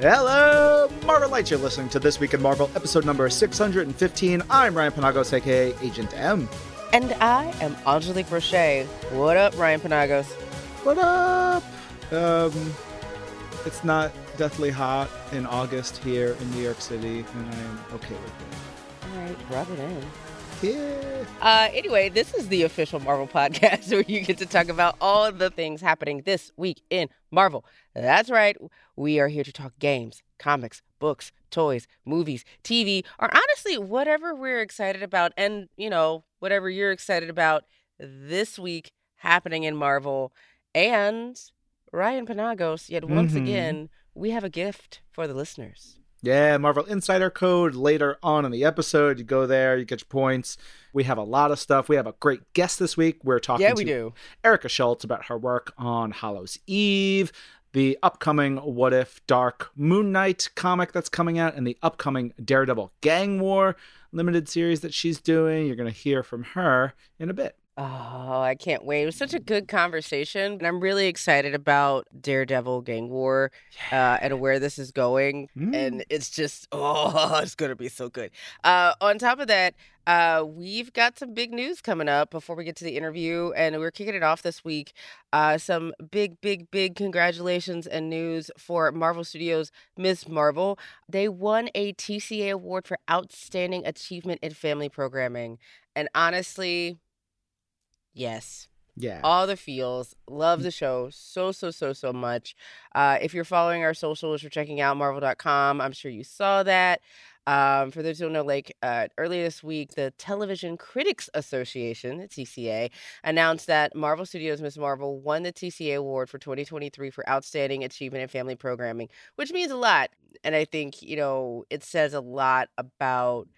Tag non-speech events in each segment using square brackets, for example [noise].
Hello, Marvelites. You're listening to This Week in Marvel, episode number 615. I'm Ryan Panagos, aka Agent M. And I am Angelique Roche. What up, Ryan Panagos? What up? Um, it's not deathly hot in August here in New York City, and I'm okay with it. All right, rub it in. Yeah. Uh, anyway, this is the official Marvel [laughs] podcast where you get to talk about all the things happening this week in Marvel. That's right. We are here to talk games, comics, books, toys, movies, TV, or honestly, whatever we're excited about. And, you know, whatever you're excited about this week happening in Marvel. And Ryan Panagos, yet once Mhm. again, we have a gift for the listeners. Yeah, Marvel Insider Code later on in the episode. You go there, you get your points. We have a lot of stuff. We have a great guest this week. We're talking Yeah, we to do. Erica Schultz about her work on Hallows Eve, the upcoming What If Dark Moon Knight comic that's coming out, and the upcoming Daredevil Gang War limited series that she's doing. You're going to hear from her in a bit. Oh, I can't wait. It was such a good conversation. And I'm really excited about Daredevil Gang War uh, and where this is going. Mm. And it's just, [laughs] oh, it's going to be so good. Uh, on top of that, uh, we've got some big news coming up before we get to the interview. And we're kicking it off this week. Uh, some big, big, big congratulations and news for Marvel Studios' Ms. Marvel. They won a TCA award for Outstanding Achievement in Family Programming. And honestly, yes. Yeah. all the feels. Love the show so so so so much. Uh, if you're following our socials or checking out marvel.com i'm sure you saw that. Um, for those who don't know like uh, earlier this week the television critics association the tca announced that marvel studios miss marvel won the tca award for 2023 for outstanding achievement in family programming which means a lot. And i think you know it says a lot about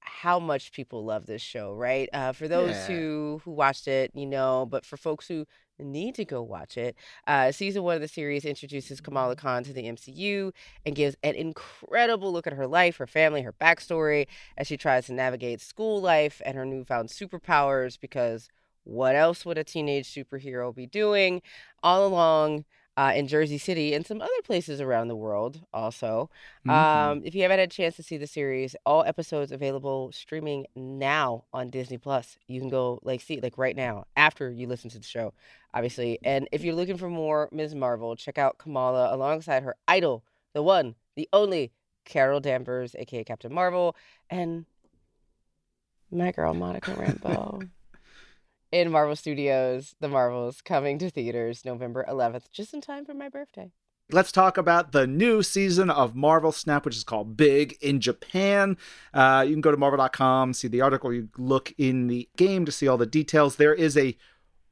how much people love this show, right? Uh, for those Yeah. who who watched it, you know, but for folks who need to go watch it, uh, season one of the series introduces Kamala Khan to the MCU and gives an incredible look at her life, her family, her backstory as she tries to navigate school life and her newfound superpowers. Because what else would a teenage superhero be doing? All along. Uh, in Jersey City and some other places around the world, also. Mhm. Um, if you haven't had a chance to see the series, all episodes available streaming now on Disney Plus. You can go like see it like right now after you listen to the show, obviously. And if you're looking for more Ms. Marvel, check out Kamala alongside her idol, the one, the only Carol Danvers, aka Captain Marvel, and my girl Monica [laughs] Rambeau. In Marvel Studios, The Marvels coming to theaters November 11th, just in time for my birthday. Let's talk about the new season of Marvel Snap, which is called Big in Japan. Uh, you can go to marvel.com, see the article. You look in the game to see all the details. There is a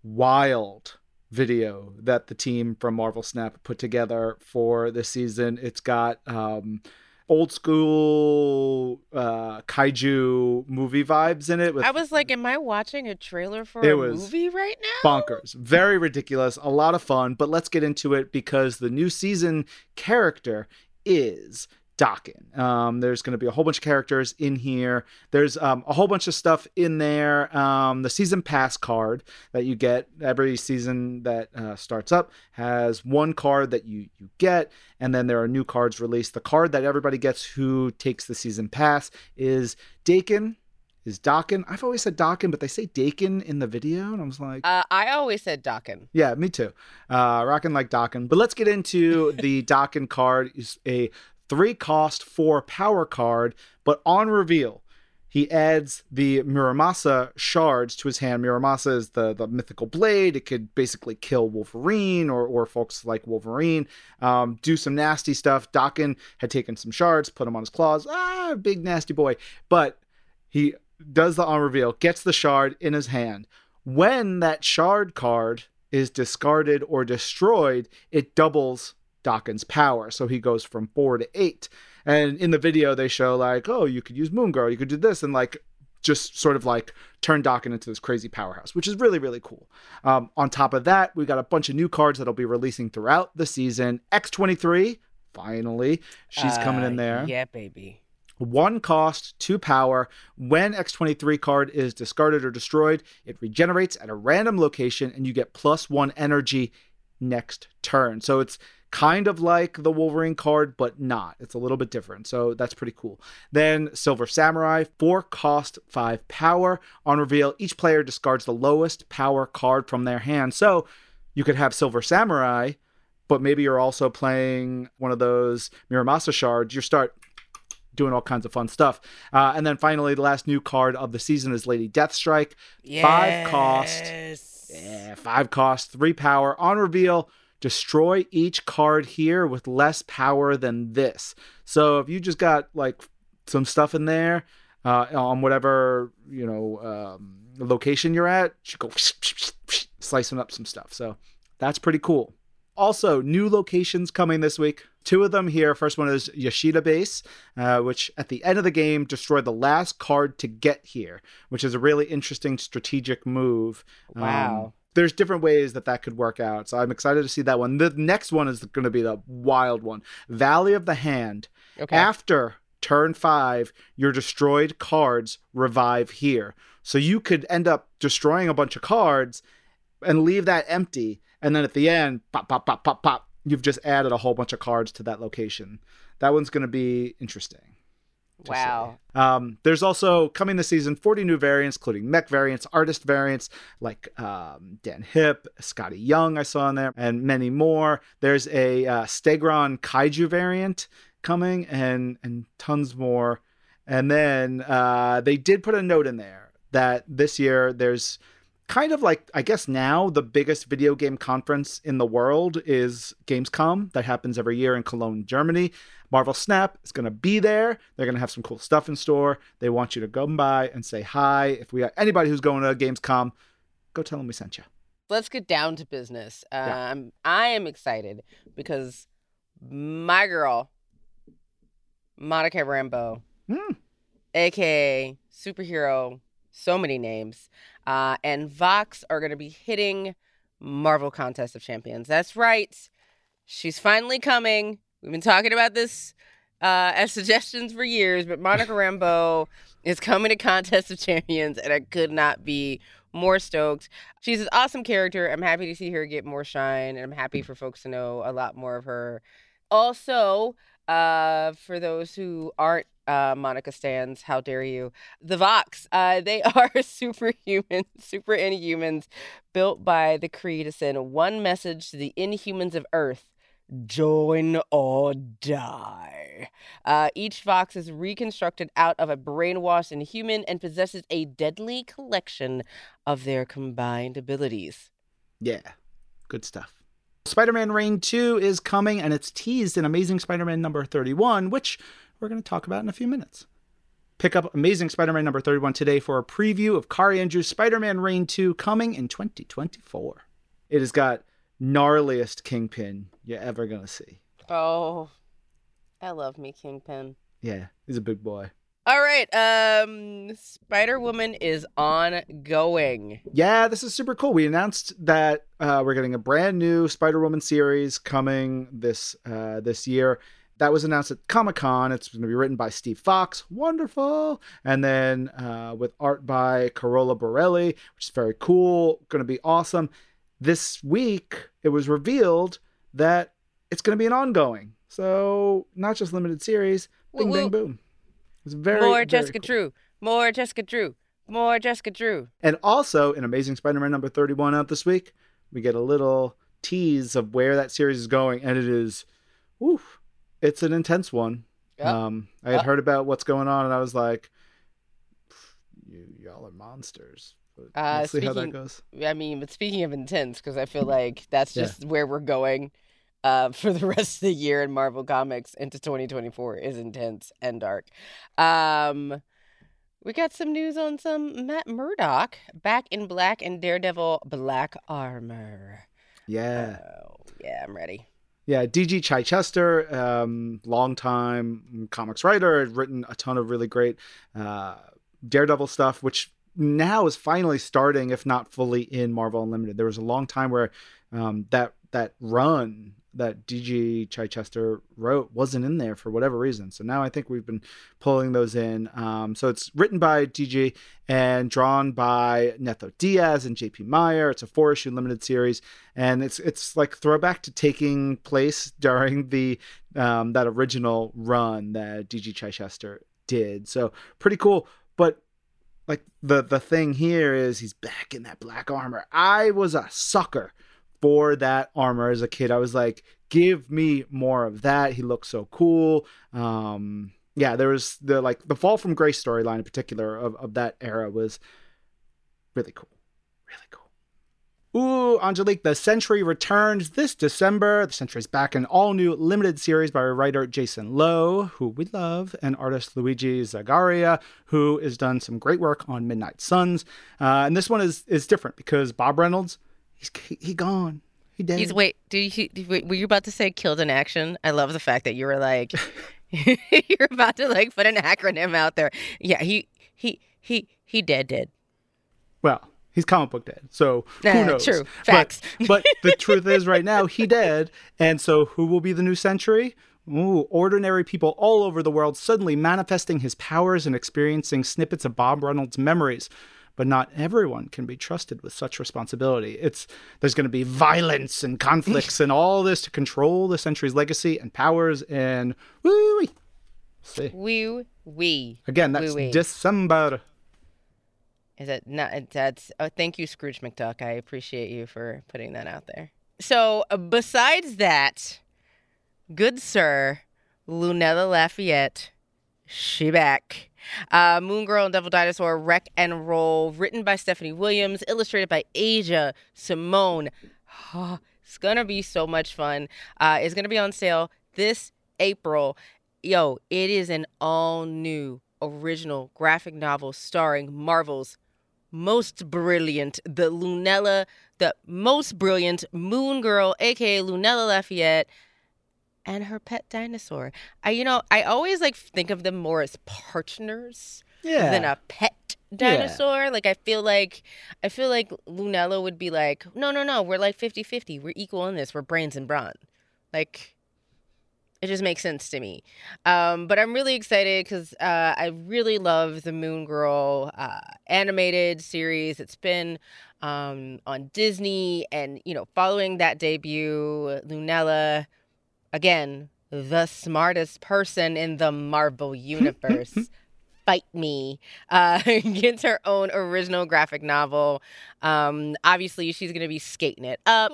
wild video that the team from Marvel Snap put together for this season. It's got um, old school uh, kaiju movie vibes in it. With I was like, am I watching a trailer for a movie right now? bonkers very ridiculous a lot of fun but let's get into it because the new season character is Daken. Um, there's going to be a whole bunch of characters in here. There's um, a whole bunch of stuff in there. Um, the season pass card that you get every season that uh, starts up has one card that you you get, and then there are new cards released. The card that everybody gets who takes the season pass is Daken. Is Daken? I've always said Daken, but they say Daken in the video, and I was like, Uh, I always said Daken. yeah, me too. Uh, rocking like Daken. But let's get into [laughs] the Daken card. is a three cost, four power card, but on reveal, he adds the Muramasa shards to his hand. Muramasa is the, the mythical blade. It could basically kill Wolverine or, or folks like Wolverine, um, do some nasty stuff. Daken had taken some shards, put them on his claws. Ah, big nasty boy. But he does the on reveal, gets the shard in his hand. When that shard card is discarded or destroyed, it doubles Daken's power. So he goes from four to eight. And in the video, they show like, oh, you could use Moon Girl, you could do this, and like just sort of like turn Daken into this crazy powerhouse, which is really, really cool. Um, on top of that, we got a bunch of new cards that'll be releasing throughout the season. X23, finally, she's coming in Uh, there Yeah, baby. one cost, two power. When X23 card is discarded or destroyed, it regenerates at a random location and you get plus one energy next turn. So it's kind of like the Wolverine card, but not. It's a little bit different. So that's pretty cool. Then Silver Samurai, four cost, five power. On reveal, each player discards the lowest power card from their hand. So you could have Silver Samurai, but maybe you're also playing one of those Muramasa shards. You start doing all kinds of fun stuff. Uh, and then finally, the last new card of the season is Lady Deathstrike. Yes. Five cost. Yeah, five cost, three power. On reveal, destroy each card here with less power than this. So if you just got like some stuff in there uh, on whatever you know um, location you're at, you go [laughs] slicing up some stuff. So that's pretty cool. Also, new locations coming this week. Two of them here. First one is Yashida Base, uh, which at the end of the game destroyed the last card to get here, which is a really interesting strategic move. Wow. Um, there's different ways that that could work out. So I'm excited to see that one. The next one is going to be the wild one Valley of the Hand. Okay. After turn five, your destroyed cards revive here. So you could end up destroying a bunch of cards and leave that empty. And then at the end, pop, pop, pop, pop, pop, you've just added a whole bunch of cards to that location. That one's going to be interesting. Wow. Um, there's also coming this season 40 new variants, including mech variants, artist variants like um, Dan Hipp, Skottie Young, I saw in there, and many more. There's a uh, Stegron Kaiju variant coming, and and tons more. And then uh, they did put a note in there that this year there's kind of like I guess now the biggest video game conference in the world is Gamescom that happens every year in Cologne, Germany. Marvel Snap is going to be there. They're going to have some cool stuff in store. They want you to come by and say hi. If we got anybody who's going to Gamescom, go tell them we sent you. Let's get down to business. Yeah. Um, I am excited because my girl, Monica Rambeau, Hmm. aka superhero, so many names, uh, and Voks are going to be hitting Marvel Contest of Champions. That's right. She's finally coming. We've been talking about this uh, as suggestions for years, but Monica [laughs] Rambeau is coming to Contest of Champions, and I could not be more stoked. She's an awesome character. I'm happy to see her get more shine, and I'm happy for folks to know a lot more of her. Also, uh, for those who aren't uh, Monica stands, how dare you? The Voks, uh, they [laughs] are superhuman, super inhumans built by the Kree to send one message to the inhumans of Earth join or die. Uh, each Voks is reconstructed out of a brainwashed inhuman and possesses a deadly collection of their combined abilities. Yeah, good stuff. Spider Man Reign 2 is coming and it's teased in Amazing Spider Man number 31, which we're going to talk about in a few minutes. Pick up Amazing Spider Man number 31 today for a preview of Kaare Andrews' Spider Man Reign 2 coming in 2024. It has got gnarliest Kingpin you're ever to see. Oh, I love me, Kingpin. Yeah, he's a big boy. All right, um, Spider Woman is ongoing. Yeah, this is super cool. We announced that uh, we're getting a brand new Spider Woman series coming this uh, this year. That was announced at Comic Con. It's going to be written by Steve Foxe. Wonderful. And then uh, with art by Carola Borelli, which is very cool. Going to be awesome. This week, it was revealed that it's going to be an ongoing. So, not just limited series. Bing, bang, boom. It's very, More very Jessica cool. Drew. More Jessica Drew. More Jessica Drew. And also in Amazing Spider-Man number 31 out this week, we get a little tease of where that series is going, and it is, oof, it's an intense one. Yep. Um, I had Yep. heard about what's going on, and I was like, you y'all are monsters. But Uh, we'll see how that speaking- goes. I mean, but speaking of intense, because I feel like that's Yeah. just where we're going uh, [laughs] for the rest of the year in Marvel Comics into 2024 is intense and dark. Um, we got some news on some Matt Murdock back in black and Daredevil Black Armor. Yeah, Oh, yeah, I'm ready. yeah. DG Chichester, um, longtime comics writer, had written a ton of really great uh, Daredevil stuff, which now is finally starting, if not fully, in Marvel Unlimited. There was a long time where um, that that run that DG Chichester wrote wasn't in there for whatever reason. So now I think we've been pulling those in. Um, so it's written by DG and drawn by Neto Diaz and JP Meyer. It's a four issue limited series, and it's it's like throwback to taking place [laughs] during the um, that original run that DG Chichester did. So pretty cool. But like the the thing here is he's back in that black armor. I was a sucker for that armor as a kid. I was like, give me more of that. He looks so cool. Um, yeah, there was the like the Fall from Grace storyline in particular of, of that era was really cool. Really cool. Ooh, Angelique, The Sentry returns this December. The Sentry is back in all new limited series by writer Jason Loo, who we love, and artist Luigi Zagaria, who has done some great work on Midnight Suns. Uh, and this one is is different because Bob Reynolds, he's he, he gone. He dead. He's wait. Did you did, were you about to say killed in action? I love the fact that you were like, [laughs] [laughs] you're about to like put an acronym out there. Yeah, he he he he dead dead. Well, he's comic book dead. So who Uh, knows? true. Facts. But, [laughs] but the truth is, right now he dead, and so who will be the new Sentry? Ooh, ordinary people all over the world suddenly manifesting his powers and experiencing snippets of Bob Reynolds' memories. But not everyone can be trusted with such responsibility. It's there's going to be violence and conflicts and all this to control the Sentry's legacy and powers and woo See Woo wee. again, that's Wee-wee. December. Is it not? That's. Oh, thank you, Scrooge McDuck. I appreciate you for putting that out there. So, uh, besides that, good sir, Lunella Lafayette, she back. Uh, Moon Girl and Devil Dinosaur, Wreck and Roll, written by Stephanie Williams, illustrated by Asia Simone. Oh, it's gonna be so much fun. Uh, it's gonna be on sale this April. Yo, it is an all new original graphic novel starring Marvel's most brilliant, the Lunella, the most brilliant Moon Girl, aka Lunella Lafayette, and her pet dinosaur. I, you know, I always like think of them more as partners Yeah. than a pet dinosaur. Like I feel like I feel like Lunella would be like, no, no, no, we're like 50-50. We're equal in this. We're brains and brawn. Like it just makes sense to me. Um, but I'm really excited because uh, I really love the Moon Girl uh, animated series. It's been um, on Disney, and you know, following that debut, Lunella, again, the smartest person in the Marvel [laughs] universe. Fight Me uh, [laughs] gets her own original graphic novel. Um, obviously, she's going to be skating it up.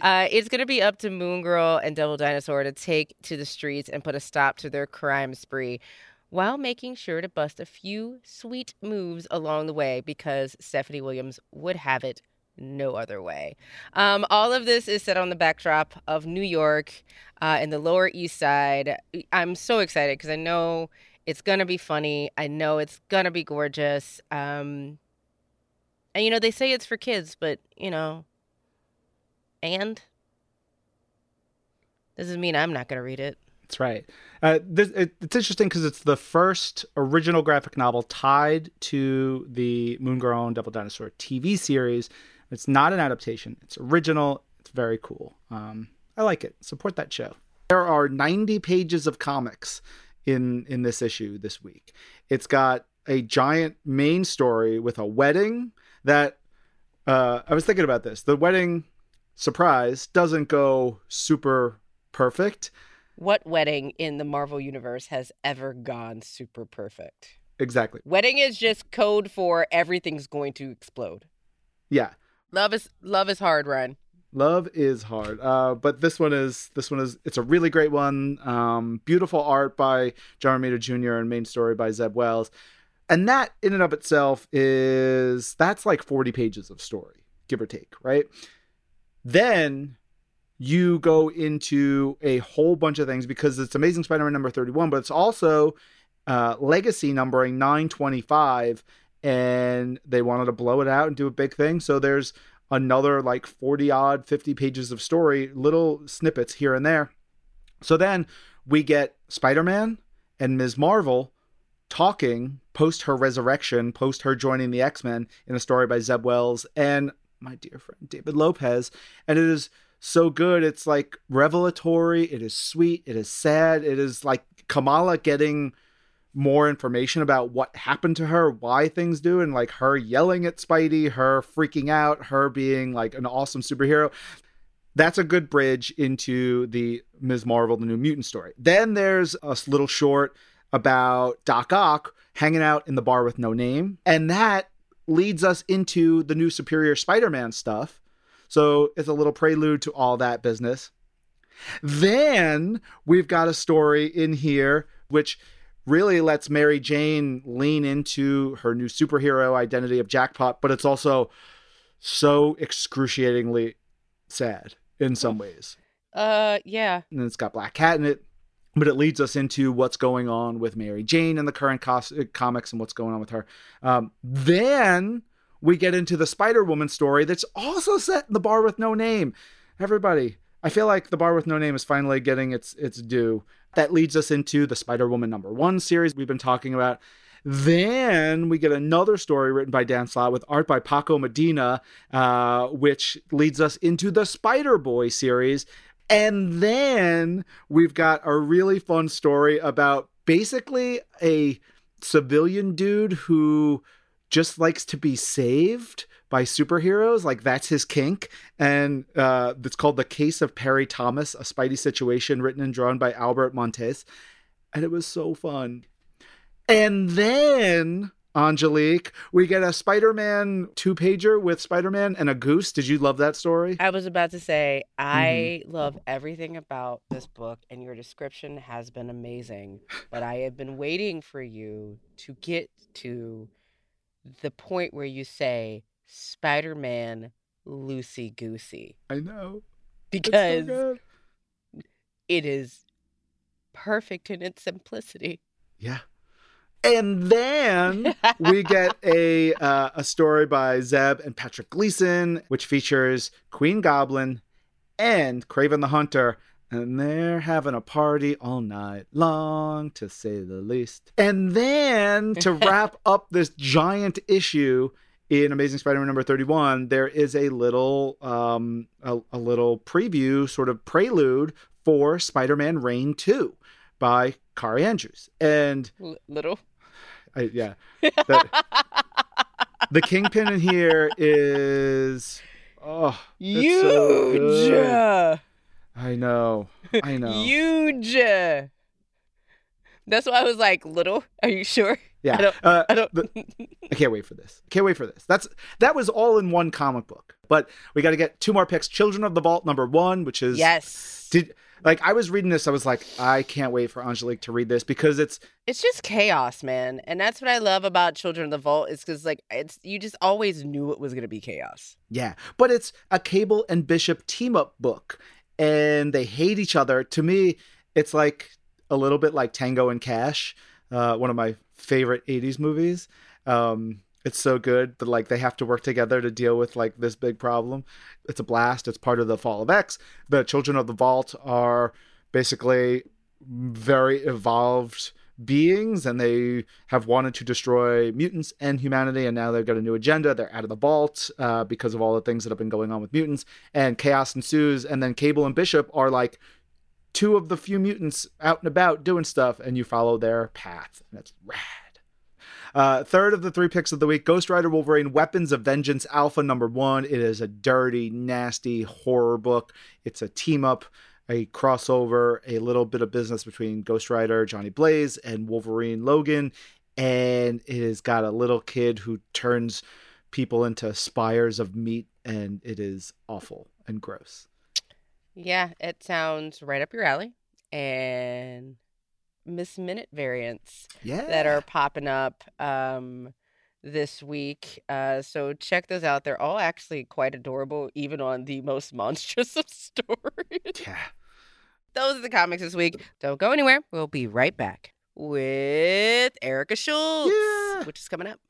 Uh, it's going to be up to Moon Girl and Devil Dinosaur to take to the streets and put a stop to their crime spree while making sure to bust a few sweet moves along the way because Stephanie Williams would have it no other way. Um, all of this is set on the backdrop of New York uh, in the Lower East Side. I'm so excited because I know it's gonna be funny. I know it's gonna be gorgeous. Um, and you know they say it's for kids, but you know, and doesn't mean I'm not gonna read it. That's right. Uh, this, it, it's interesting because it's the first original graphic novel tied to the Moon Girl and Devil Dinosaur TV series. It's not an adaptation. It's original. It's very cool. Um, I like it. Support that show. There are 90 pages of comics in in this issue this week. It's got a giant main story with a wedding that uh, I was thinking about this. The wedding surprise doesn't go super perfect. What wedding in the Marvel universe has ever gone super perfect? Exactly. Wedding is just code for everything's going to explode. Yeah. Love is love is hard, Ryan. Love is hard. Uh, but this one is this one is it's a really great one. Um, beautiful art by John Romita Jr. and main story by Zeb Wells. And that in and of itself is that's like 40 pages of story, give or take, right? Then you go into a whole bunch of things because it's Amazing Spider-Man number 31, but it's also uh, legacy numbering 925 and they wanted to blow it out and do a big thing. So there's another like 40 odd 50 pages of story, little snippets here and there. So then we get Spider-Man and Ms. Marvel talking post her resurrection, post her joining the X-Men in a story by Zeb Wells and my dear friend David Lopez, and it is so good. It's like revelatory. It is sweet. It is sad. It is like Kamala getting more information about what happened to her, why things do, and like her yelling at Spidey, her freaking out, her being like an awesome superhero. That's a good bridge into the Ms. Marvel, the New Mutant story. Then there's a little short about Doc Ock hanging out in the bar with no name. And that leads us into the new Superior Spider Man stuff. So it's a little prelude to all that business. Then we've got a story in here which really lets Mary Jane lean into her new superhero identity of Jackpot, but it's also so excruciatingly sad in some ways. Uh, yeah. And it's got Black Cat in it, but it leads us into what's going on with Mary Jane in the current cos- comics and what's going on with her. Um, then we get into the Spider Woman story that's also set in the bar with no name. Everybody, I feel like the bar with no name is finally getting its its due. That leads us into the Spider Woman number one series we've been talking about. Then we get another story written by Dan Slott with art by Paco Medina, uh, which leads us into the Spider Boy series. And then we've got a really fun story about basically a civilian dude who just likes to be saved by superheroes. Like that's his kink. And uh, it's called The Case of Perry Thomas, a Spidey situation written and drawn by Albert Monteys. And it was so fun. And then, Angelique, we get a Spider Man two pager with Spider Man and a goose. Did you love that story? I was about to say, I love everything about this book, and your description has been amazing. But I have been waiting for you to get to the point where you say Spider Man loosey goosey I know. It's so because it is perfect in its simplicity. Yeah. And then we get [laughs] a uh, a story by Zeb and Patrick Gleason, which features Queen Goblin and Kraven the Hunter, and they're having a party all night long, to say the least. And then to [laughs] wrap up this giant issue in Amazing Spider-Man number thirty-one, there is a little um, a, a little preview, sort of prelude for Spider-Man Reign Two by Kaare Andrews, and L- little. I, yeah. The, the kingpin in here is oh it's so Huge. I know. I know. [laughs] Huge. That's why I was like, little. Are you sure? Yeah. I don't- uh, I don't. I can't wait for this. I can't wait for this. That's that was all in one comic book. But we got to get two more picks. Children of the Vault number 1, which is yes. Did like I was reading this I was like I can't wait for Angelique to read this because it's it's just chaos, man, and that's what I love about Children of the Vault. Is because like it's you just always knew it was gonna be chaos. Yeah, but it's a Cable and Bishop team up book, and they hate each other. To me, it's like a little bit like Tango and Cash, uh, one of my favorite '80s movies. Um, it's so good that like they have to work together to deal with like this big problem. It's a blast. It's part of the Fall of X. The Children of the Vault are basically very evolved beings and they have wanted to destroy mutants and humanity and now they've got a new agenda they're out of the vault uh, because of all the things that have been going on with mutants and chaos ensues and then cable and bishop are like two of the few mutants out and about doing stuff and you follow their path and it's rad uh, third of the three picks of the week Ghost Rider Wolverine Weapons of Vengeance Alpha number one. It is a dirty, nasty horror book. It's a team up, a crossover, a little bit of business between Ghost Rider Johnny Blaze and Wolverine Logan. And it has got a little kid who turns people into spires of meat, and it is awful and gross. Yeah, it sounds right up your alley, and Miss Minute variants Yeah. that are popping up um this week. Uh, so check those out. They're all actually quite adorable, even on the most [laughs] monstrous of stories. Yeah. Those are the comics this week. Don't go anywhere. We'll be right back with Erica Schultz, Yeah. which is coming up.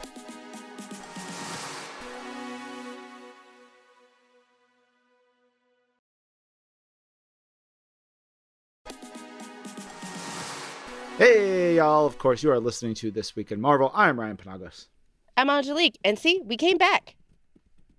Hey, y'all. Of course, you are listening to This Week in Marvel. I'm Ryan Panagos. I'm Angelique, and see, we came back.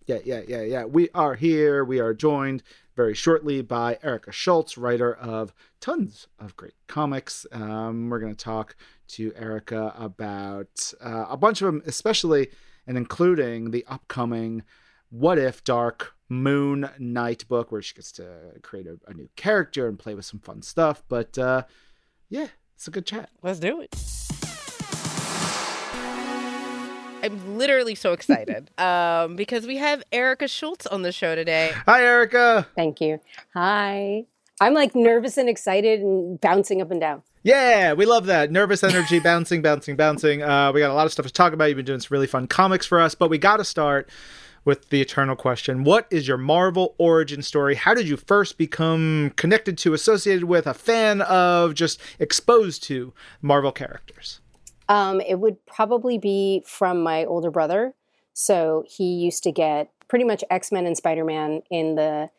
Yeah, yeah, yeah, yeah. We are here. We are joined very shortly by Erica Schultz, writer of tons of great comics. Um, we're going to talk to Erica about uh, a bunch of them, especially and including the upcoming What If Dark Moon Knight book, where she gets to create a, a new character and play with some fun stuff. But uh, yeah, it's a good chat. Let's do it. I'm literally so excited [laughs] um, because we have Erica Schultz on the show today. Hi, Erica. Thank you. Hi. I'm like nervous and excited and bouncing up and down. Yeah, we love that. Nervous energy, bouncing, bouncing, bouncing. Uh, we got a lot of stuff to talk about. You've been doing some really fun comics for us, but we got to start with the eternal question What is your Marvel origin story? How did you first become connected to, associated with, a fan of, just exposed to Marvel characters? Um, it would probably be from my older brother. So he used to get pretty much X Men and Spider Man in the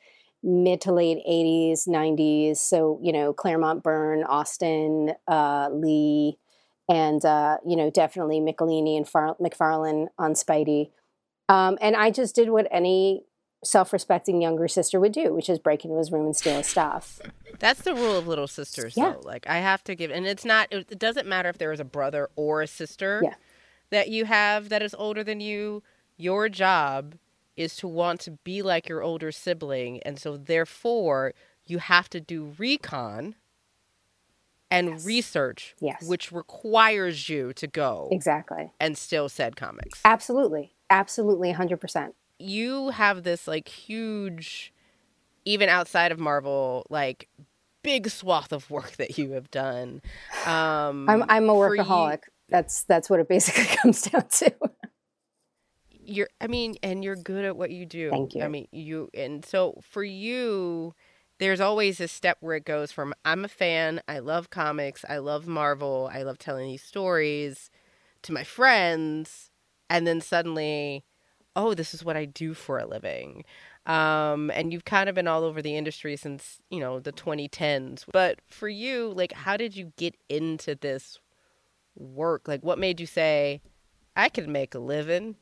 mid to late 80s, 90s. So, you know, Claremont Byrne, Austin, uh, Lee, and, uh, you know, definitely Michelinie and Far- McFarlane on Spidey. Um, and I just did what any self-respecting younger sister would do, which is break into his room and steal his stuff. That's the rule of little sisters, Yeah. though. Like I have to give, and it's not. It, it doesn't matter if there is a brother or a sister Yeah. that you have that is older than you. Your job is to want to be like your older sibling, and so therefore you have to do recon and Yes. research, Yes. which requires you to go Exactly. and still said comics. Absolutely. Absolutely 100%. you have this like huge even outside of marvel like big swath of work that you have done um I'm, I'm a for you- workaholic. That's that's what it basically [laughs] comes down to. you're i mean and you're good at what you do Thank you. i mean you and so for you there's always a step where it goes from i'm a fan i love comics i love marvel i love telling these stories to my friends and then suddenly oh this is what i do for a living um, and you've kind of been all over the industry since you know the 2010s but for you like how did you get into this work like what made you say i could make a living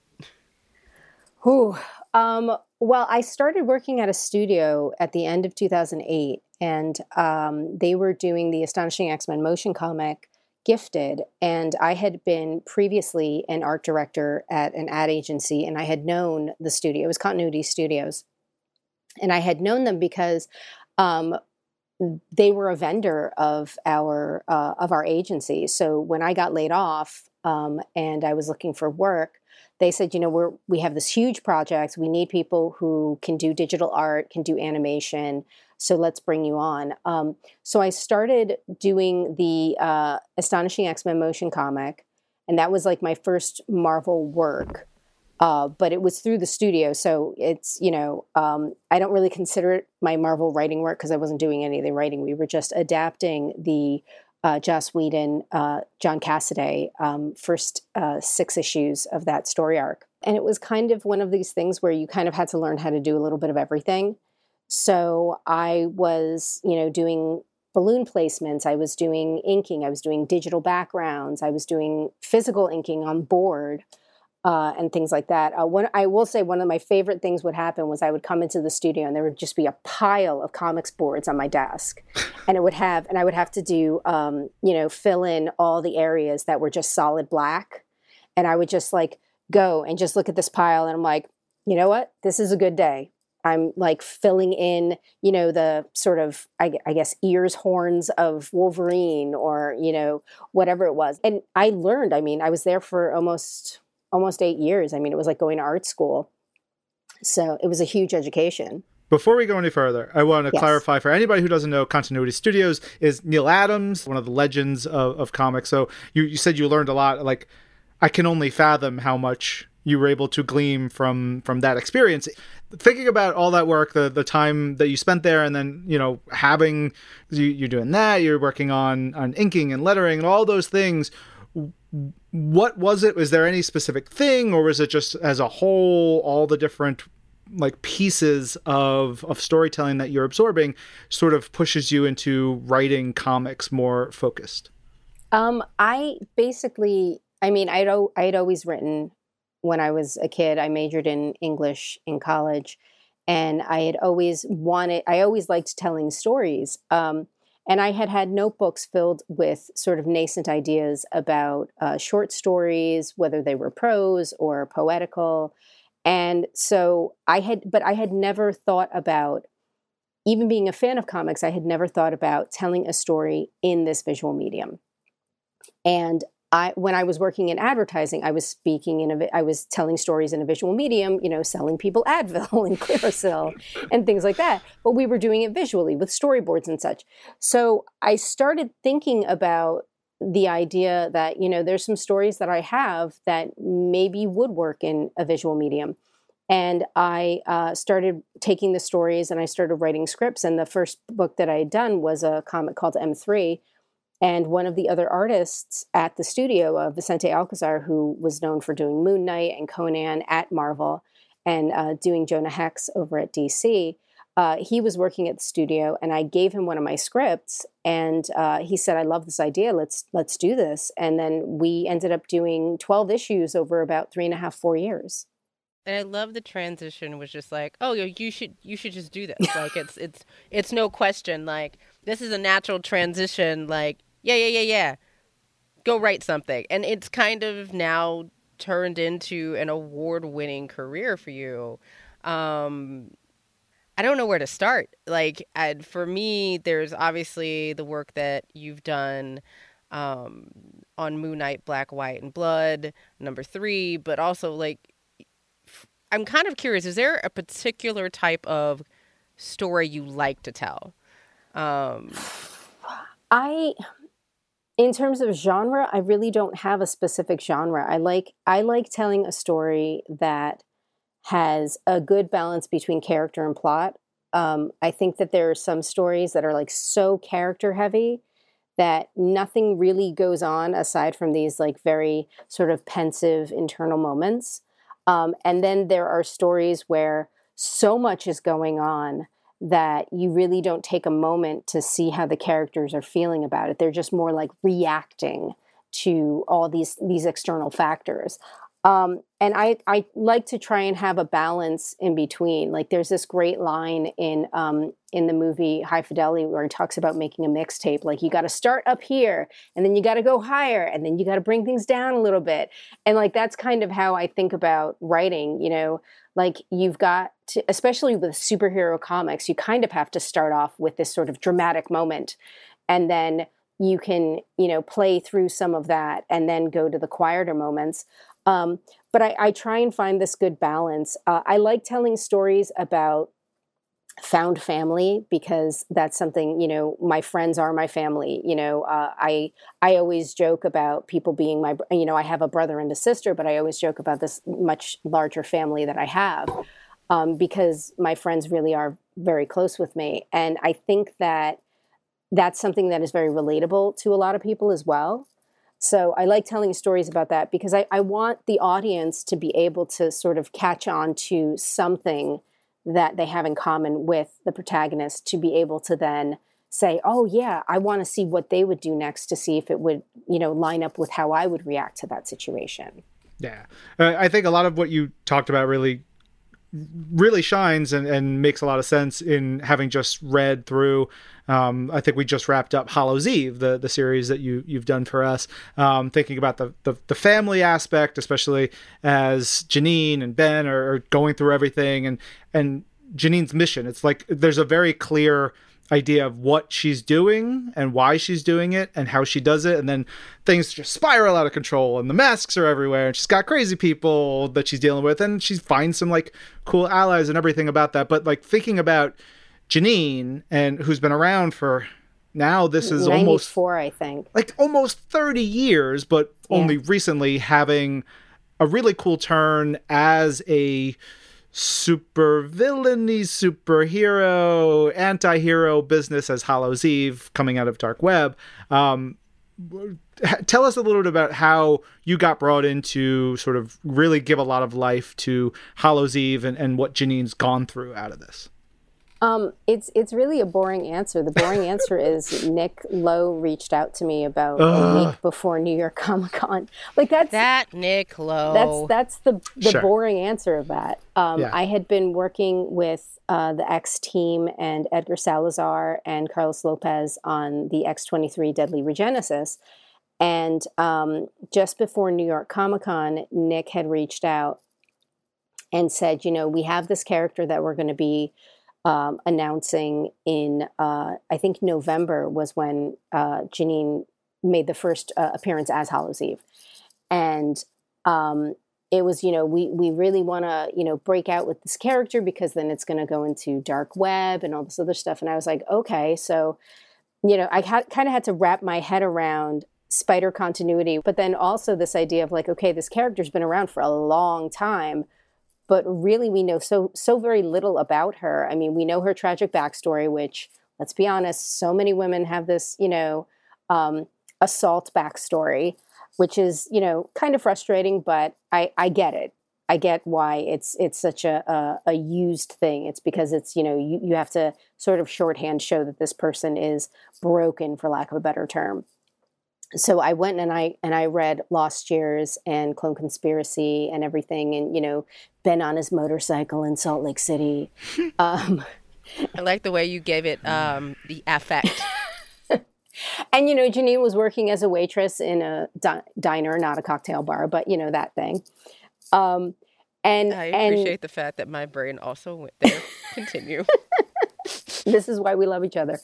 Whew. Um, well, I started working at a studio at the end of 2008, and um, they were doing the Astonishing X Men motion comic Gifted. And I had been previously an art director at an ad agency, and I had known the studio. It was Continuity Studios. And I had known them because um, they were a vendor of our uh, of our agency. So when I got laid off um, and I was looking for work, they said, you know, we're we have this huge project. We need people who can do digital art, can do animation. So let's bring you on. Um, so I started doing the uh, Astonishing X Men motion comic, and that was like my first Marvel work. Uh, but it was through the studio, so it's you know um, I don't really consider it my Marvel writing work because I wasn't doing any of the writing. We were just adapting the uh, Joss Whedon, uh, John Cassaday um, first uh, six issues of that story arc. And it was kind of one of these things where you kind of had to learn how to do a little bit of everything. So I was, you know, doing balloon placements, I was doing inking, I was doing digital backgrounds, I was doing physical inking on board. Uh, and things like that. Uh, one, I will say one of my favorite things would happen was I would come into the studio and there would just be a pile of comics boards on my desk, [laughs] and it would have and I would have to do um, you know fill in all the areas that were just solid black, and I would just like go and just look at this pile and I'm like, you know what, this is a good day. I'm like filling in, you know, the sort of, I, I guess, ears, horns of Wolverine or, you know, whatever it was. And I learned, I mean, I was there for almost, almost eight years. I mean, it was like going to art school. So it was a huge education. Before we go any further, I want to Yes. clarify for anybody who doesn't know, Continuity Studios is Neal Adams, one of the legends of, of comics. So you, you said you learned a lot. Like, I can only fathom how much you were able to glean from from that experience. Thinking about all that work, the the time that you spent there, and then you know having you, you're doing that, you're working on on inking and lettering and all those things. What was it? Was there any specific thing, or was it just as a whole, all the different like pieces of of storytelling that you're absorbing sort of pushes you into writing comics more focused. Um, I basically, I mean, I'd al- I'd always written when I was a kid. I majored in English in college, and I had always wanted. I always liked telling stories. Um, and I had had notebooks filled with sort of nascent ideas about uh, short stories, whether they were prose or poetical. And so I had, but I had never thought about, even being a fan of comics, I had never thought about telling a story in this visual medium. And I, when I was working in advertising, I was speaking in a, I was telling stories in a visual medium, you know, selling people [laughs] Advil and Clearasil and things like that. But we were doing it visually with storyboards and such. So I started thinking about the idea that you know there's some stories that I have that maybe would work in a visual medium. And I uh, started taking the stories and I started writing scripts. And the first book that I had done was a comic called M3, and one of the other artists at the studio, of Vicente Alcazar, who was known for doing Moon Knight and Conan at Marvel and uh, doing Jonah Hex over at DC, uh, he was working at the studio, and I gave him one of my scripts, and uh, he said, "I love this idea. Let's let's do this." And then we ended up doing twelve issues over about three and a half, four years. And I love the transition was just like, oh, you should you should just do this. [laughs] like it's it's it's no question. Like this is a natural transition. Like yeah, yeah, yeah, yeah. Go write something. And it's kind of now turned into an award winning career for you. Um, I don't know where to start. Like, I'd, for me, there's obviously the work that you've done um, on Moon Knight, Black, White, and Blood, number three, but also, like, I'm kind of curious is there a particular type of story you like to tell? Um, I in terms of genre i really don't have a specific genre. I like i like telling a story that has a good balance between character and plot. Um, i think that there are some stories that are like so character heavy that nothing really goes on aside from these like very sort of pensive internal moments. Um, and then there are stories where so much is going on that you really don't take a moment to see how the characters are feeling about it. They're just more like reacting to all these these external factors. Um, and I, I like to try and have a balance in between. Like there's this great line in um, in the movie High Fidelity where he talks about making a mixtape. Like you got to start up here, and then you got to go higher, and then you got to bring things down a little bit. And like that's kind of how I think about writing. You know, like you've got to, especially with superhero comics, you kind of have to start off with this sort of dramatic moment, and then you can you know play through some of that and then go to the quieter moments um, but I, I, try and find this good balance. Uh, I like telling stories about found family because that's something you know my friends are my family you know uh, i i always joke about people being my you know i have a brother and a sister but i always joke about this much larger family that i have um, because my friends really are very close with me. And i think that that's something that is very relatable to a lot of people as well. So I like telling stories about that because I, I want the audience to be able to sort of catch on to something that they have in common with the protagonist to be able to then say, oh, yeah, I want to see what they would do next to see if it would, you know, line up with how I would react to that situation. Yeah. Uh, I think a lot of what you talked about really really shines and, and makes a lot of sense in having just read through. Um, I think we just wrapped up Hallows Eve, the the series that you you've done for us. Um, thinking about the, the, the family aspect, especially as Janine and Ben are, are going through everything, and and Janine's mission. It's like there's a very clear idea of what she's doing and why she's doing it and how she does it. And then things just spiral out of control and the masks are everywhere and she's got crazy people that she's dealing with. And she finds some like cool allies and everything about that. But like thinking about Janine and who's been around for now this is almost four I think. Like almost 30 years but yeah. only recently having a really cool turn as a super villainy superhero anti-hero business as Hallows Eve coming out of Dark Web. Um, tell us a little bit about how you got brought into sort of really give a lot of life to Hallows Eve and, and what Janine's gone through out of this. Um, it's it's really a boring answer. The boring [laughs] answer is Nick Lowe reached out to me about a week before New York Comic Con. Like that's that Nick Lowe. That's that's the the Sure. boring answer of that. Um, Yeah. I had been working with uh, the X team and Edgar Salazar and Carlos Lopez on the X twenty three Deadly Regenesis, and um, just before New York Comic Con, Nick had reached out and said, you know, we have this character that we're going to be um, announcing in, uh, I think November was when uh, Janine made the first uh, appearance as Hallows Eve. And um, it was, you know, we, we really want to, you know, break out with this character because then it's going to go into dark web and all this other stuff. And I was like, okay, so, you know, I had, kind of had to wrap my head around spider continuity, but then also this idea of like, okay, this character's been around for a long time but really we know so so very little about her. I mean, we know her tragic backstory, which let's be honest, so many women have this, you know, um, assault backstory, which is you know kind of frustrating, but I I get it. I get why it's it's such a, a a used thing. It's because it's you know you you have to sort of shorthand show that this person is broken, for lack of a better term so I went and I and I read Lost Years and Clone Conspiracy and everything, and you know, been on his motorcycle in Salt Lake City. [laughs] Um, I like the way you gave it um, the affect. [laughs] [laughs] and you know, Janine was working as a waitress in a di- diner, not a cocktail bar, but you know that thing. Um, and I and appreciate the fact that my brain also went there. Continue. this is why we love each other.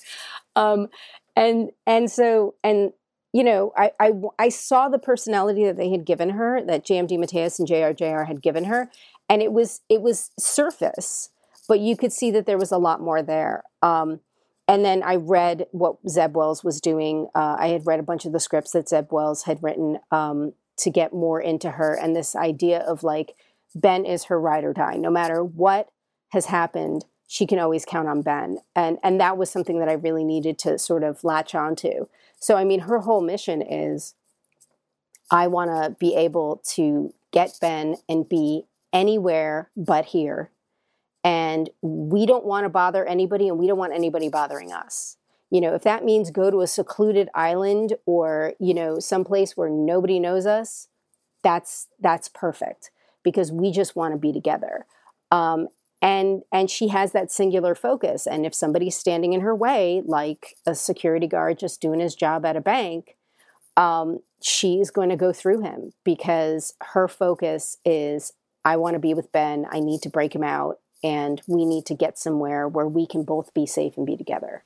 Um, and and so and you know, I, I I saw the personality that they had given her, that J.M. DeMatteis and JRJR had given her, and it was it was surface, but you could see that there was a lot more there. Um, and then I read what Zeb Wells was doing. Uh, I had read a bunch of the scripts that Zeb Wells had written um, to get more into her, and this idea of like Ben is her ride or die, no matter what has happened she can always count on Ben. And and that was something that I really needed to sort of latch onto. So I mean her whole mission is I want to be able to get Ben and be anywhere but here. And we don't want to bother anybody and we don't want anybody bothering us. You know, if that means go to a secluded island or, you know, someplace where nobody knows us, that's that's perfect because we just want to be together. Um, and and she has that singular focus. And if somebody's standing in her way like a security guard just doing his job at a bank um, she's going to go through him because her focus is i want to be with ben. I need to break him out. And we need to get somewhere where we can both be safe and be together.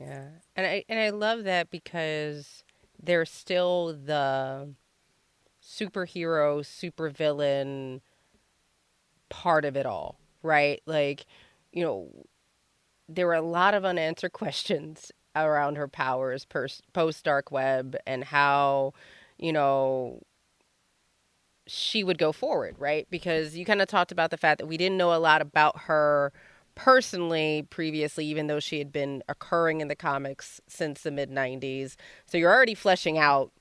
Yeah, and I and I love that because there's still the superhero, supervillain part of it all, right? Like, you know, there were a lot of unanswered [laughs] questions around her powers post Dark Web and how, you know, she would go forward, right? Because you kind of talked about the fact that we didn't know a lot about her personally previously, even though she had been occurring in the comics since the mid 90s. So you're already fleshing out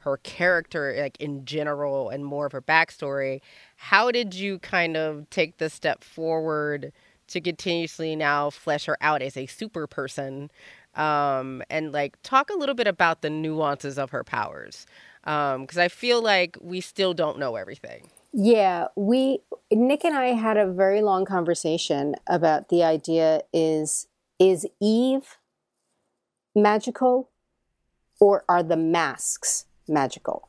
her character, like in general, and more of her backstory. How did you kind of take the step forward to continuously now flesh her out as a super person? Um, and like talk a little bit about the nuances of her powers. Because I feel like we still don't know everything. Yeah, we Nick and I had a very long conversation about the idea is is Eve magical or are the masks magical?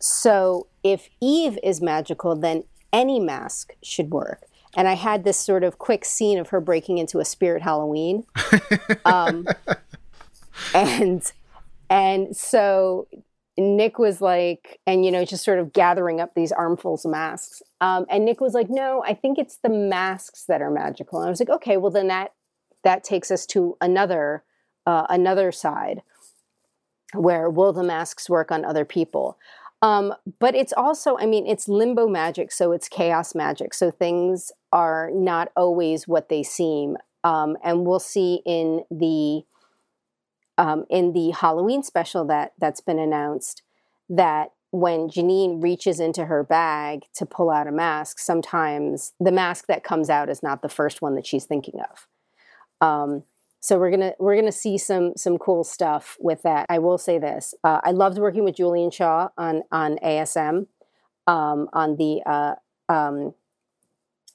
So if Eve is magical, then any mask should work. And I had this sort of quick scene of her breaking into a spirit Halloween. [laughs] um, and and so Nick was like, and you know, just sort of gathering up these armfuls of masks. Um, and Nick was like, no, I think it's the masks that are magical. And I was like, okay, well then that that takes us to another uh, another side where will the masks work on other people? Um, but it's also, I mean, it's limbo magic, so it's chaos magic. So things are not always what they seem. Um, and we'll see in the um, in the Halloween special that that's been announced that when Janine reaches into her bag to pull out a mask, sometimes the mask that comes out is not the first one that she's thinking of. Um, so we're gonna we're gonna see some some cool stuff with that. I will say this: uh, I loved working with Julian Shaw on on ASM, um, on the uh, um,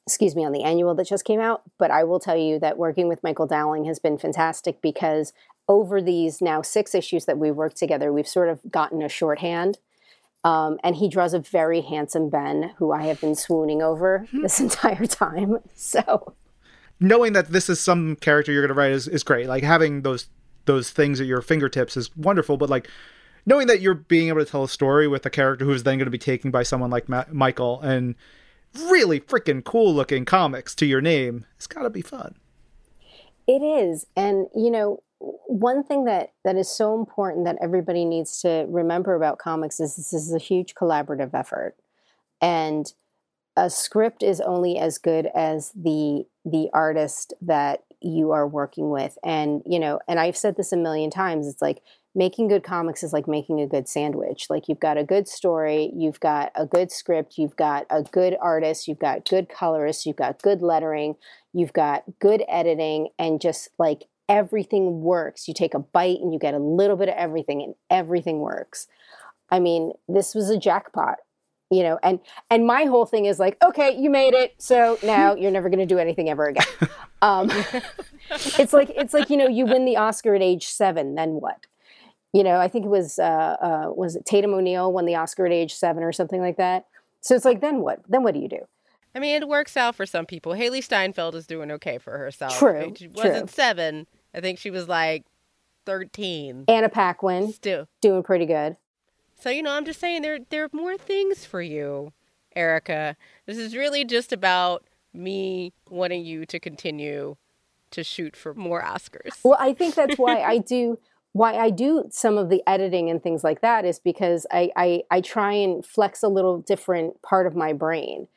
excuse me on the annual that just came out. But I will tell you that working with Michael Dowling has been fantastic because over these now six issues that we've worked together, we've sort of gotten a shorthand. Um, and he draws a very handsome Ben, who I have been swooning over hmm. this [laughs] entire time. So knowing that this is some character you're going to write is, is great. Like having those those things at your fingertips is wonderful. But like knowing that you're being able to tell a story with a character who's then going to be taken by someone like Ma- Michael and really freaking cool looking comics to your name, it's got to be fun. It is, and you know, one thing that that is so important that everybody needs to remember about comics is this is a huge collaborative effort, and a script is only as good as the the artist that you are working with and you know and i've said this a million times it's like making good comics is like making a good sandwich. Like you've got a good story you've got a good script you've got a good artist you've got good colorists you've got good lettering you've got good editing and just like everything works. You take a bite and you get a little bit of everything and everything works. I mean this was a jackpot you know and and my whole thing is like okay you made it. So now you're never going to do anything ever again. [laughs] Um, it's like it's like you know you win the oscar at age seven then what? You know i think it was uh, uh, was it tatum o'neal won the oscar at age seven or something like that? So it's like then what? Then what do you do? I mean it works out for some people. Hailee steinfeld is doing okay for herself. True she wasn't true. seven. I think she was like 13 anna paquin. Still. Doing pretty good so, you know, I'm just saying there there are more things for you, Erica. This is really just about me wanting you to continue to shoot for more Oscars. Well, I think that's why I [laughs] do why I do some of the editing and things like that is because I I, I try and flex a little different part of my brain,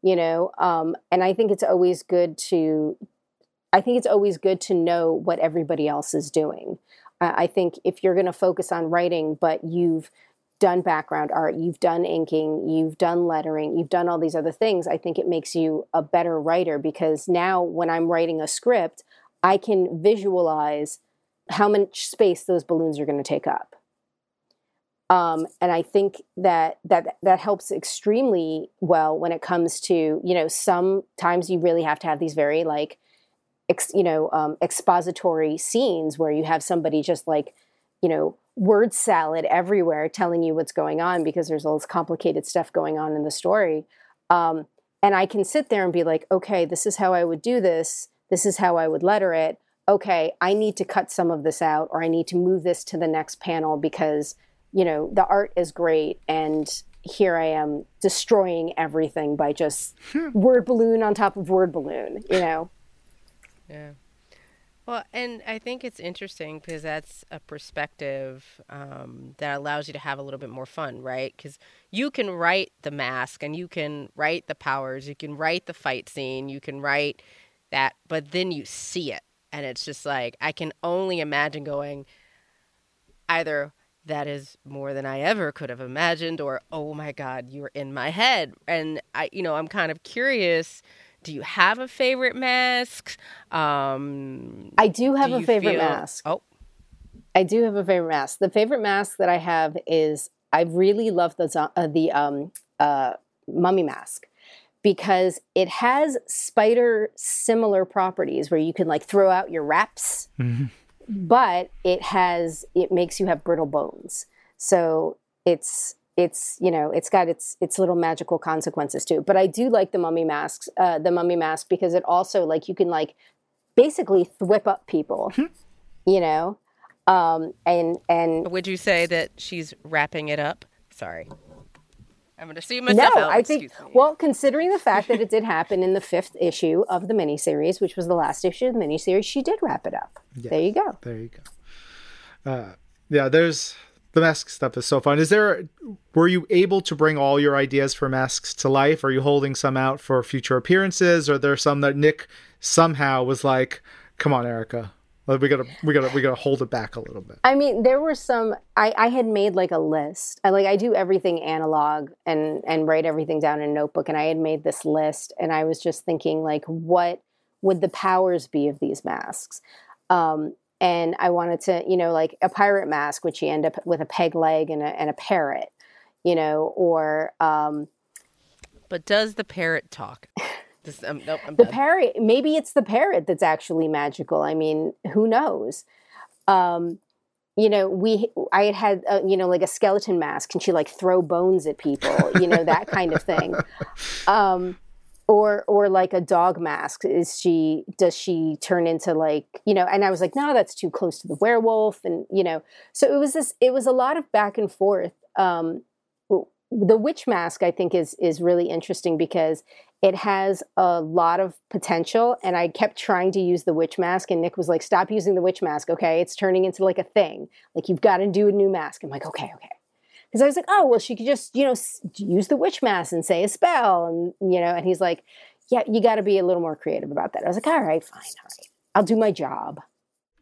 you know. Um, and I think it's always good to I think it's always good to know what everybody else is doing. Uh, I think if you're going to focus on writing, but you've done background art, you've done inking, you've done lettering, you've done all these other things, I think it makes you a better writer because now when I'm writing a script, I can visualize how much space those balloons are going to take up. Um, and I think that that that helps extremely well when it comes to you know sometimes you really have to have these very like ex, you know um, expository scenes where you have somebody just like you know word salad everywhere telling you what's going on because there's all this complicated stuff going on in the story. Um, and I can sit there and be like, okay, this is how I would do this. This is how I would letter it. Okay, I need to cut some of this out or I need to move this to the next panel because, you know, the art is great and here I am destroying everything by just hmm. word balloon on top of word balloon, you know? Yeah. Well, and I think it's interesting because that's a perspective um, that allows you to have a little bit more fun, right? Because you can write the mask and you can write the powers, you can write the fight scene, you can write that, but then you see it. And it's just like, I can only imagine going either that is more than I ever could have imagined, or oh my God, you're in my head. And I, you know, I'm kind of curious do you have a favorite mask? Um, I do have do a favorite feel... mask. Oh, I do have a favorite mask. The favorite mask that I have is I really love the uh, the um, uh, mummy mask because it has spider similar properties where you can like throw out your wraps, mm-hmm. but it has it makes you have brittle bones. So it's it's you know it's got its its little magical consequences too but i do like the mummy masks uh, the mummy mask because it also like you can like basically whip up people hmm. you know um and and would you say that she's wrapping it up sorry I'm going to see myself. No, out. I think. Well, considering the fact that it did happen in the fifth issue of the miniseries, which was the last issue of the miniseries, she did wrap it up. Yeah, there you go. There you go. Uh, yeah, there's the mask stuff is so fun. Is there were you able to bring all your ideas for masks to life? Are you holding some out for future appearances? Or there some that Nick somehow was like, "Come on, Erica, we gotta we gotta we gotta hold it back a little bit. I mean, there were some. I I had made like a list. I like I do everything analog and and write everything down in a notebook. And I had made this list, and I was just thinking like, what would the powers be of these masks? Um, and I wanted to, you know, like a pirate mask, which you end up with a peg leg and a and a parrot, you know, or um, But does the parrot talk? This, um, nope, I'm the done. parrot maybe it's the parrot that's actually magical i mean who knows um you know we i had had uh, you know like a skeleton mask and she like throw bones at people you know that kind of thing [laughs] um or or like a dog mask is she does she turn into like you know and i was like no that's too close to the werewolf and you know so it was this it was a lot of back and forth um the witch mask i think is is really interesting because it has a lot of potential and i kept trying to use the witch mask and nick was like stop using the witch mask okay? It's turning into like a thing. Like you've got to do a new mask. I'm like okay okay because i was like oh well she could just you know use the witch mask and say a spell and you know and he's like yeah you got to be a little more creative about that. I was like all right fine all right. I'll do my job.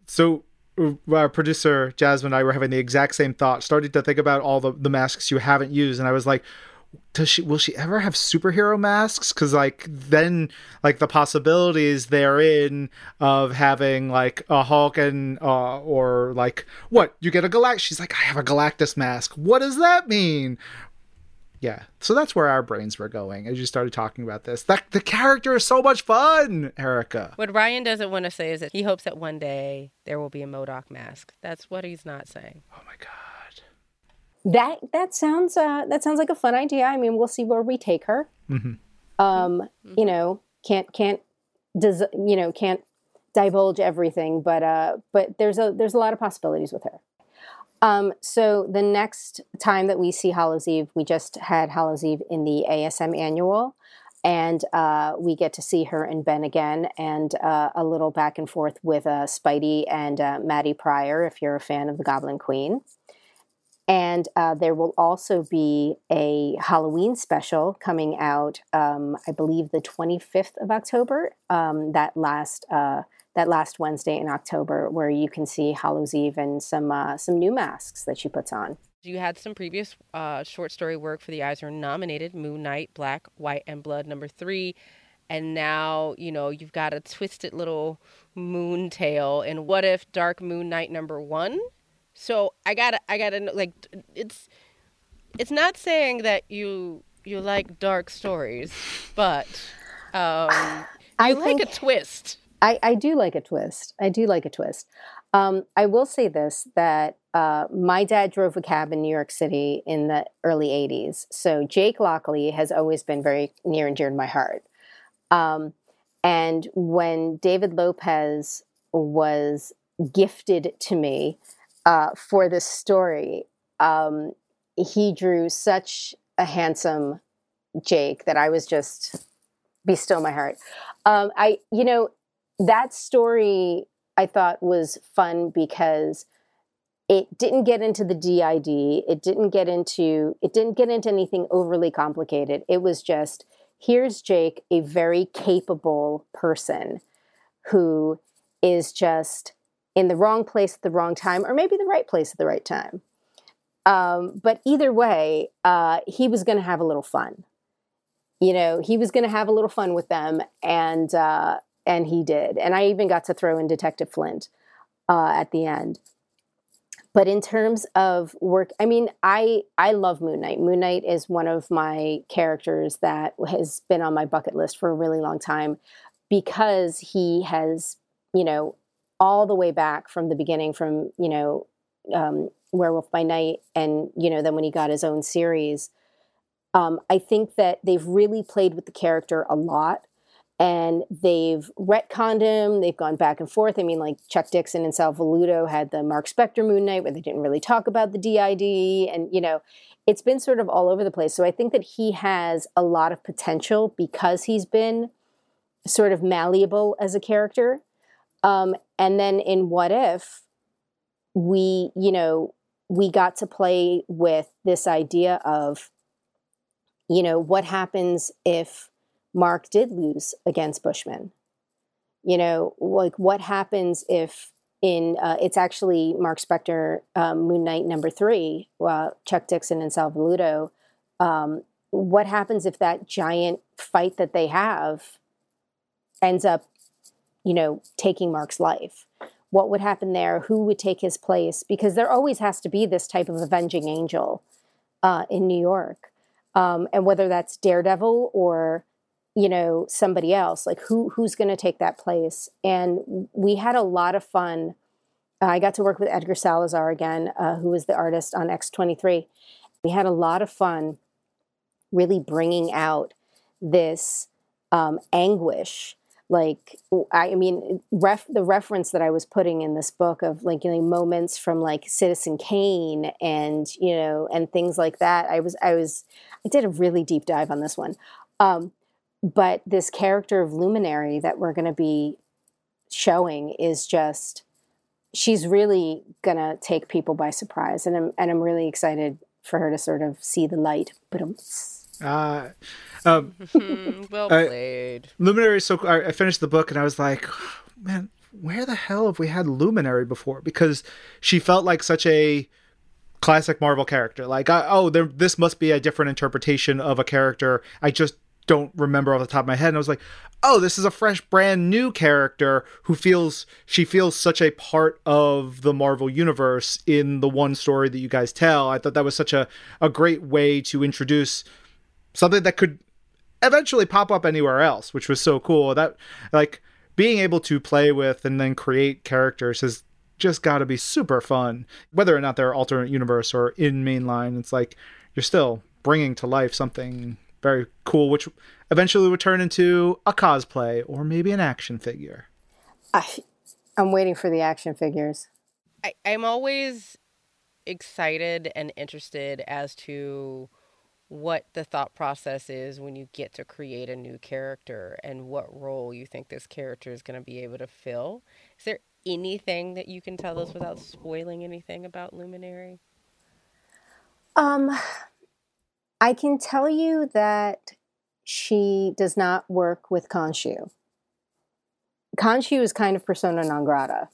So uh, our producer Jasmine and I were having the exact same thought, starting to think about all the, the masks you haven't used, and I was like, does she will she ever have superhero masks? Because like then like the possibilities therein of having like a Hulk and uh, or like what you get a Galactus. She's like, I have a Galactus mask. What does that mean? Yeah, so that's where our brains were going as you started talking about this. That the character is so much fun, Erica. What Ryan doesn't want to say is that he hopes that one day there will be a MODOK mask. That's what he's not saying. Oh my god. That that sounds uh that sounds like a fun idea i mean we'll see where we take her Mhm. um you know can't can't does you know can't divulge everything but uh but there's a there's a lot of possibilities with her um so the next time that we see Hallows Eve we just had Hallows Eve in the ASM annual and uh, we get to see her and Ben again, and uh, a little back and forth with uh, Spidey and uh, Maddie Pryor, if you're a fan of the Goblin Queen. And uh, there will also be a Halloween special coming out, um, I believe, the 25th of October. Um, that last uh, that last Wednesday in October, where you can see Hallows Eve and some uh, some new masks that she puts on. You had some previous uh, short story work for the Eisner nominated Moon Knight, Black, White, and Blood number three. And now, you know, you've got a twisted little moon tale. And what if Dark Moon Knight number one? So I gotta, I gotta know, like, it's, it's not saying that you, you like dark stories, but, um, I you like a twist. I, I do like a twist. I do like a twist. Um, I will say this that uh, my dad drove a cab in New York City in the early 80s. So Jake Lockley has always been very near and dear to my heart. Um, and when David Lopez was gifted to me uh, for this story, um, he drew such a handsome Jake that I was just be still my heart. Um, I, you know, that story I thought was fun because it didn't get into the DID. It didn't get into it didn't get into anything overly complicated. It was just here's Jake, a very capable person who is just in the wrong place at the wrong time, or maybe the right place at the right time. Um, but either way, uh, he was going to have a little fun. You know, he was going to have a little fun with them, and uh, and he did. And I even got to throw in Detective Flint uh, at the end. But in terms of work, I mean, I I love Moon Knight. Moon Knight is one of my characters that has been on my bucket list for a really long time because he has, you know, all the way back from the beginning, from you know, um, Werewolf by Night, and you know, then when he got his own series. Um, I think that they've really played with the character a lot and they've retconned him. They've gone back and forth. I mean, like Chuck Dixon and Sal Velluto had the Mark Spector Moon Knight where they didn't really talk about the DID, and you know, it's been sort of all over the place. So I think that he has a lot of potential because he's been sort of malleable as a character. Um, and then in What If, we, you know, we got to play with this idea of, you know, what happens if Mark did lose against Bushman? You know, like what happens if in uh, it's actually Mark Spector um, Moon Knight number three, uh, Chuck Dixon and Sal Velluto. Um, what happens if that giant fight that they have ends up, you know, taking Mark's life? What would happen there? Who would take his place? Because there always has to be this type of avenging angel uh, in New York, um, and whether that's Daredevil or you know somebody else like who who's going to take that place and we had a lot of fun uh, i got to work with edgar salazar again uh, who was the artist on x23 we had a lot of fun really bringing out this um, anguish like i mean ref, the reference that i was putting in this book of like you know moments from like citizen kane and you know and things like that i was i was i did a really deep dive on this one. Um, but this character of luminary that we're going to be showing is just she's really going to take people by surprise and I'm and I'm really excited for her to sort of see the light uh, um, [laughs] well played. I, Luminary. So I, I finished the book and I was like, man, where the hell have we had Luminary before? Because she felt like such a classic Marvel character. Like, I, oh, there, this must be a different interpretation of a character. I just don't remember off the top of my head. And I was like, oh, this is a fresh, brand new character who feels she feels such a part of the Marvel universe in the one story that you guys tell. I thought that was such a, a great way to introduce something that could eventually pop up anywhere else, which was so cool. That like being able to play with and then create characters has just got to be super fun. Whether or not they're alternate universe or in mainline, it's like you're still bringing to life something very cool, which eventually would turn into a cosplay or maybe an action figure. I, I'm waiting for the action figures. I, I'm always excited and interested as to what the thought process is when you get to create a new character and what role you think this character is going to be able to fill. Is there anything that you can tell us without spoiling anything about Luminary? Um, I can tell you that she does not work with Khonshu. Khonshu is kind of persona non grata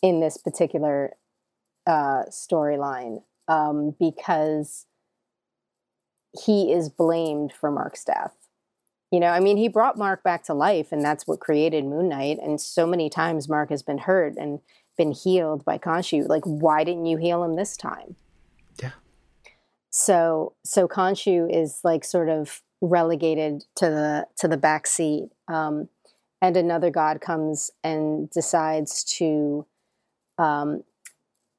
in this particular uh, storyline um, because he is blamed for Mark's death. You know, I mean, he brought Mark back to life, and that's what created Moon Knight. And so many times Mark has been hurt and been healed by Khonshu. Like, why didn't you heal him this time? Yeah. So so Khonshu is like sort of relegated to the to the back seat. Um, and another god comes and decides to um,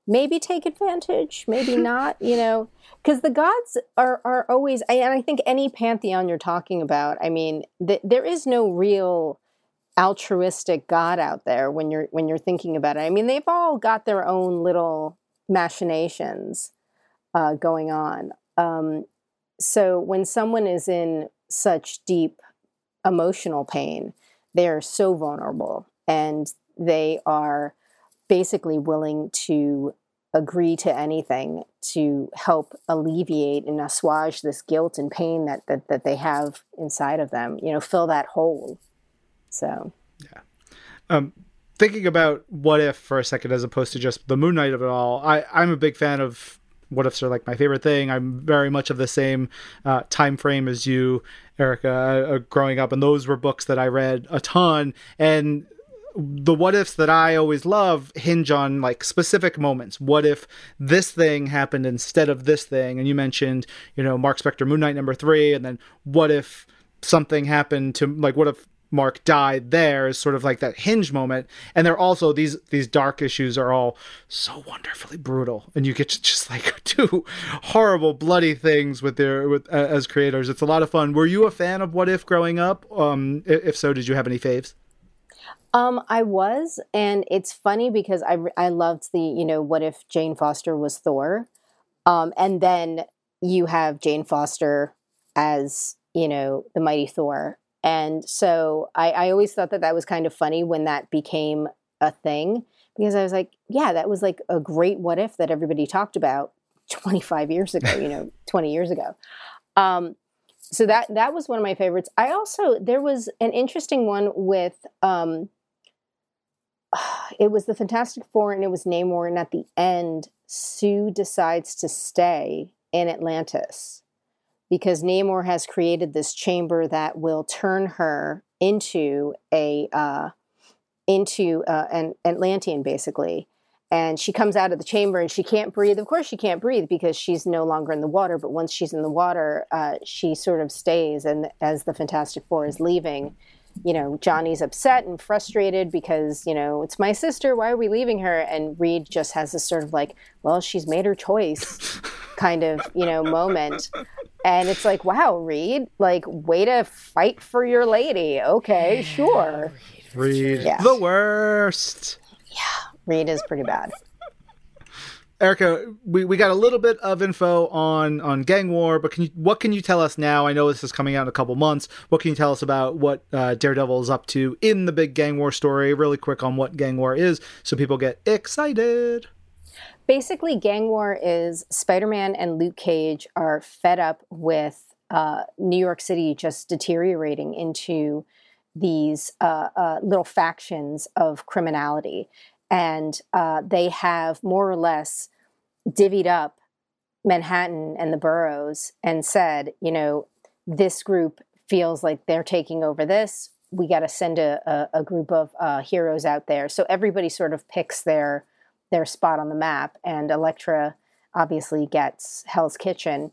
maybe take advantage, maybe [laughs] not, you know, because the gods are are always, and I think any pantheon you're talking about, I mean, th- there is no real altruistic god out there when you're when you're thinking about it. I mean, they've all got their own little machinations uh, going on. Um, so when someone is in such deep emotional pain, they are so vulnerable and they are basically willing to agree to anything to help alleviate and assuage this guilt and pain that, that that they have inside of them you know fill that hole so yeah um thinking about what if for a second as opposed to just the moon knight of it all i i'm a big fan of what ifs are like my favorite thing. I'm very much of the same uh, time frame as you, Erica, uh, uh, growing up, and those were books that I read a ton. And the what ifs that I always love hinge on like specific moments. What if this thing happened instead of this thing? And you mentioned, you know, Mark Spector Moon Knight number three, and then what if something happened to like what if Mark died there is sort of like that hinge moment. And they're also these these dark issues are all so wonderfully brutal, and you get to just like [laughs] do horrible, bloody things with their with uh, as creators. It's a lot of fun. Were you a fan of What If growing up? Um, if so, did you have any faves? Um, I was, and it's funny because I I loved the you know what if Jane Foster was Thor, um, and then you have Jane Foster as you know the mighty Thor, and so I, I always thought that that was kind of funny when that became a thing because I was like, yeah, that was like a great what if that everybody talked about 25 years ago, you know, [laughs] 20 years ago. Um, so that that was one of my favorites. I also there was an interesting one with um, [sighs] it was the Fantastic Four and it was Namor, and at the end, Sue decides to stay in Atlantis because Namor has created this chamber that will turn her into a uh, into uh, an Atlantean, basically. And she comes out of the chamber and she can't breathe. Of course, she can't breathe because she's no longer in the water. But once she's in the water, uh, she sort of stays. And as the Fantastic Four is leaving, you know, Johnny's upset and frustrated because, you know, it's my sister. Why are we leaving her? And Reed just has this sort of like, well, she's made her choice [laughs] kind of, you know, moment. And it's like, wow, Reed, like, way to fight for your lady. Okay, sure. Reed, yeah. the worst. Yeah, Reed is pretty bad. [laughs] Erica, we, we got a little bit of info on on Gang War, but can you what can you tell us now? I know this is coming out in a couple months. What can you tell us about what uh, Daredevil is up to in the big Gang War story? Really quick on what Gang War is, so people get excited. Basically, Gang War is Spider Man and Luke Cage are fed up with uh, New York City just deteriorating into these uh, uh little factions of criminality and uh, they have more or less divvied up Manhattan and the boroughs and said, you know, this group feels like they're taking over this. We got to send a, a, a, group of uh, heroes out there. So everybody sort of picks their their spot on the map, and Elektra obviously gets Hell's Kitchen.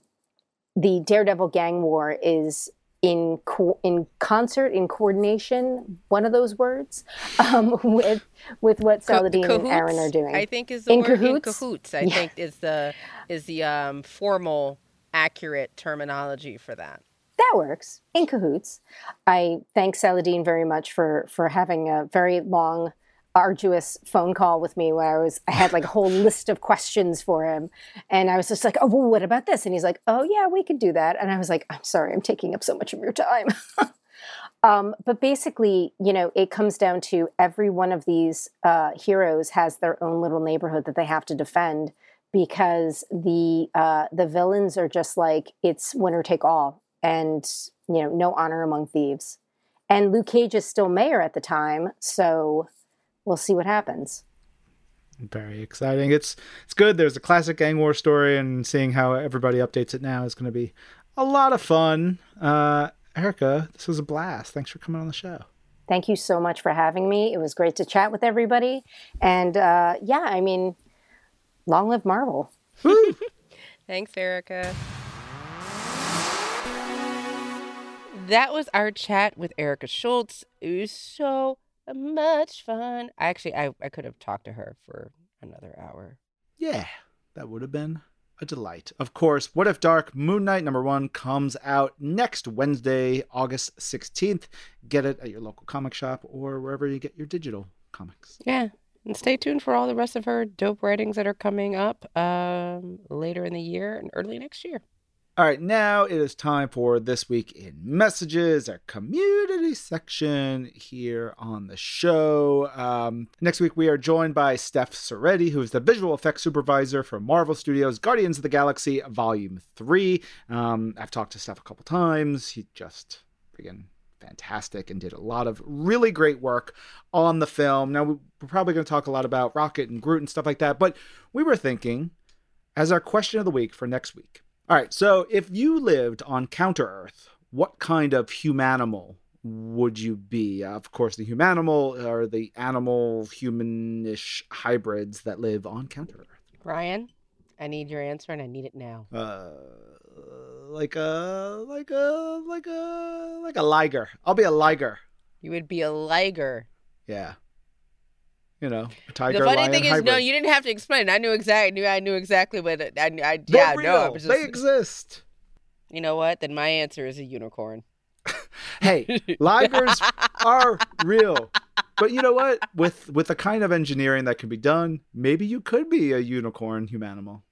The Daredevil gang war is in co- in concert in coordination one of those words [laughs] um, with with what Saladin Co- and Aaron are doing. I think is the in word cahoots? in cahoots. I yeah. think is the is the um, formal accurate terminology for that. That works in cahoots. I thank Saladin very much for for having a very long arduous phone call with me where I was I had like a whole list of questions for him and I was just like, "Oh, well, what about this?" And he's like, "Oh, yeah, we could do that." And I was like, "I'm sorry, I'm taking up so much of your time." [laughs] um, but basically, you know, it comes down to every one of these uh, heroes has their own little neighborhood that they have to defend because the uh, the villains are just like it's winner take all and you know no honor among thieves and luke cage is still mayor at the time so we'll see what happens. Very exciting. It's it's good. There's a classic gang war story, and seeing how everybody updates it now is going to be a lot of fun. Uh, Erica, this was a blast. Thanks for coming on the show. Thank you so much for having me. It was great to chat with everybody. And uh, yeah, I mean, long live Marvel. [laughs] Thanks, Erica. That was our chat with Erica Schultz. It was so much fun. I actually I, I could have talked to her for another hour. Yeah, that would have been a delight. Of course, What If Dark Moon Knight number one comes out next Wednesday, August 16th. Get it at your local comic shop or wherever you get your digital comics. Yeah. And stay tuned for all the rest of her dope writings that are coming up um, later in the year and early next year. All right, now it is time for This Week in Messages, our community section here on the show. Um, next week, we are joined by Steph Ceretti, who is the visual effects supervisor for Marvel Studios' Guardians of the Galaxy Volume 3. Um, I've talked to Steph a couple times. He just, again, fantastic and did a lot of really great work on the film. Now, we're probably going to talk a lot about Rocket and Groot and stuff like that, but we were thinking, as our question of the week for next week, all right. So if you lived on Counter Earth, what kind of humanimal would you be? Of course, the humanimal are the animal humanish hybrids that live on Counter Earth. Ryan, I need your answer and I need it now. Uh, like a like a like a like a liger. I'll be a liger. You would be a liger. Yeah you know, tiger. The funny thing hybrid. is, no, you didn't have to explain. I knew exactly. Knew I knew exactly what. It, I, I yeah, real. no, just, they exist. You know what? Then my answer is a unicorn. [laughs] hey, ligers [laughs] are real. But you know what? With with the kind of engineering that can be done, maybe you could be a unicorn humanimal.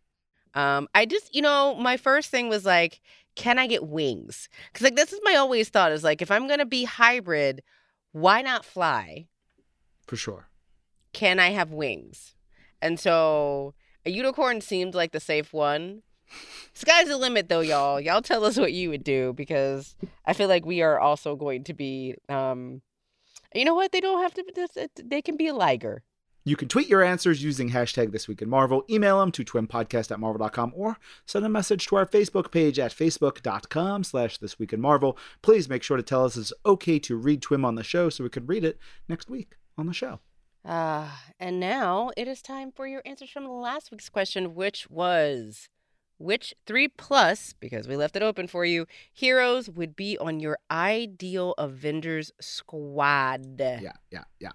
Um, I just, you know, my first thing was like, can I get wings? Because like this is my always thought is like, if I'm gonna be hybrid, why not fly? For sure can I have wings? And so a unicorn seemed like the safe one. Sky's the limit, though, y'all. Y'all tell us what you would do because I feel like we are also going to be um, You know what? They don't have to. They can be a liger. You can tweet your answers using hashtag This Week in Marvel, email them to twimpodcast at marvel.com, or send a message to our Facebook page at facebook.com slash This Week in Marvel. Please make sure to tell us it's okay to read Twim on the show so we can read it next week on the show. Uh, and now it is time for your answers from last week's question, which was which three plus, because we left it open for you, heroes would be on your ideal Avengers squad? Yeah, yeah, yeah.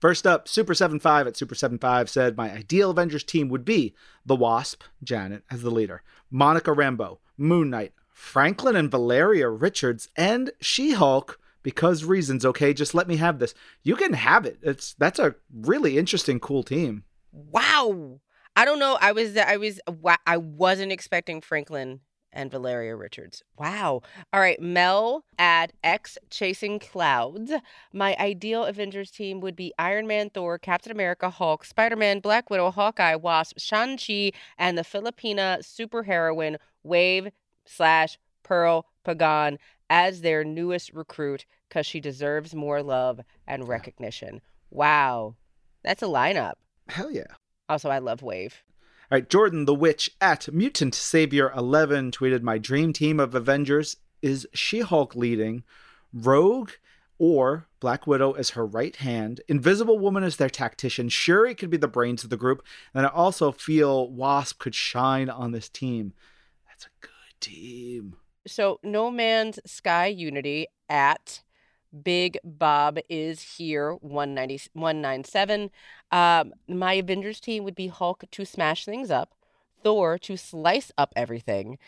First up, Super75 at Super75 said, My ideal Avengers team would be The Wasp, Janet, as the leader, Monica Rambeau, Moon Knight, Franklin and Valeria Richards, and She Hulk. Because reasons, okay, just let me have this. You can have it. It's that's a really interesting, cool team. Wow. I don't know. I was I was I wasn't expecting Franklin and Valeria Richards. Wow. All right, Mel at X Chasing Clouds. My ideal Avengers team would be Iron Man, Thor, Captain America, Hulk, Spider Man, Black Widow, Hawkeye, Wasp, Shang-Chi, and the Filipina superheroine Wave slash Pearl Pagan as their newest recruit because she deserves more love and recognition. Wow. That's a lineup. Hell yeah. Also, I love Wave. All right, Jordan the Witch at Mutant Savior 11 tweeted My dream team of Avengers is She Hulk leading, Rogue or Black Widow as her right hand, Invisible Woman as their tactician. Shuri could be the brains of the group, and I also feel Wasp could shine on this team. That's a good team. So, No Man's Sky Unity at Big Bob is here, 190, 197. Um, my Avengers team would be Hulk to smash things up, Thor to slice up everything,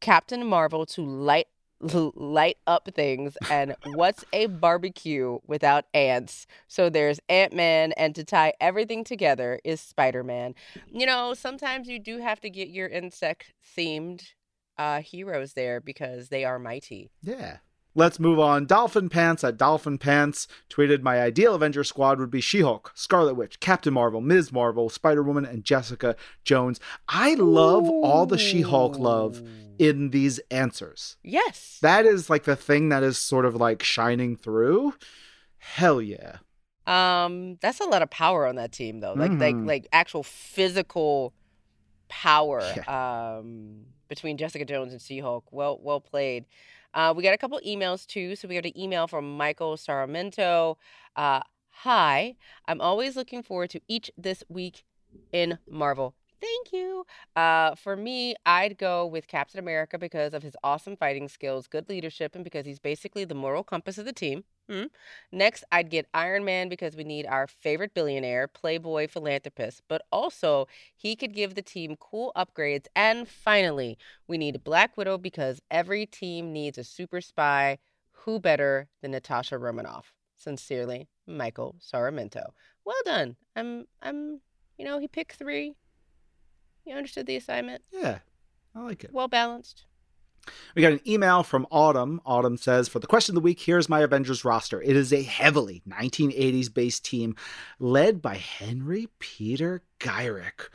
Captain Marvel to light light up things and what's a barbecue without ants so there's ant-man and to tie everything together is spider-man you know sometimes you do have to get your insect themed uh heroes there because they are mighty yeah Let's move on. Dolphin Pants at Dolphin Pants tweeted My ideal Avenger squad would be She Hulk, Scarlet Witch, Captain Marvel, Ms. Marvel, Spider Woman, and Jessica Jones. I love Ooh. all the She Hulk love in these answers. Yes. That is like the thing that is sort of like shining through. Hell yeah. Um, that's a lot of power on that team though. Like mm-hmm. like like actual physical power yeah. um between Jessica Jones and She Hulk. Well well played. Uh, we got a couple emails too. So we got an email from Michael Saramento. Uh, Hi, I'm always looking forward to each this week in Marvel. Thank you. Uh, for me, I'd go with Captain America because of his awesome fighting skills, good leadership, and because he's basically the moral compass of the team. Hmm. Next, I'd get Iron Man because we need our favorite billionaire, playboy, philanthropist, but also he could give the team cool upgrades. And finally, we need Black Widow because every team needs a super spy. Who better than Natasha Romanoff? Sincerely, Michael Saramento. Well done. I'm, I'm, you know, he picked three. You understood the assignment? Yeah, I like it. Well balanced. We got an email from Autumn. Autumn says, For the question of the week, here's my Avengers roster. It is a heavily 1980s based team led by Henry Peter Gyrich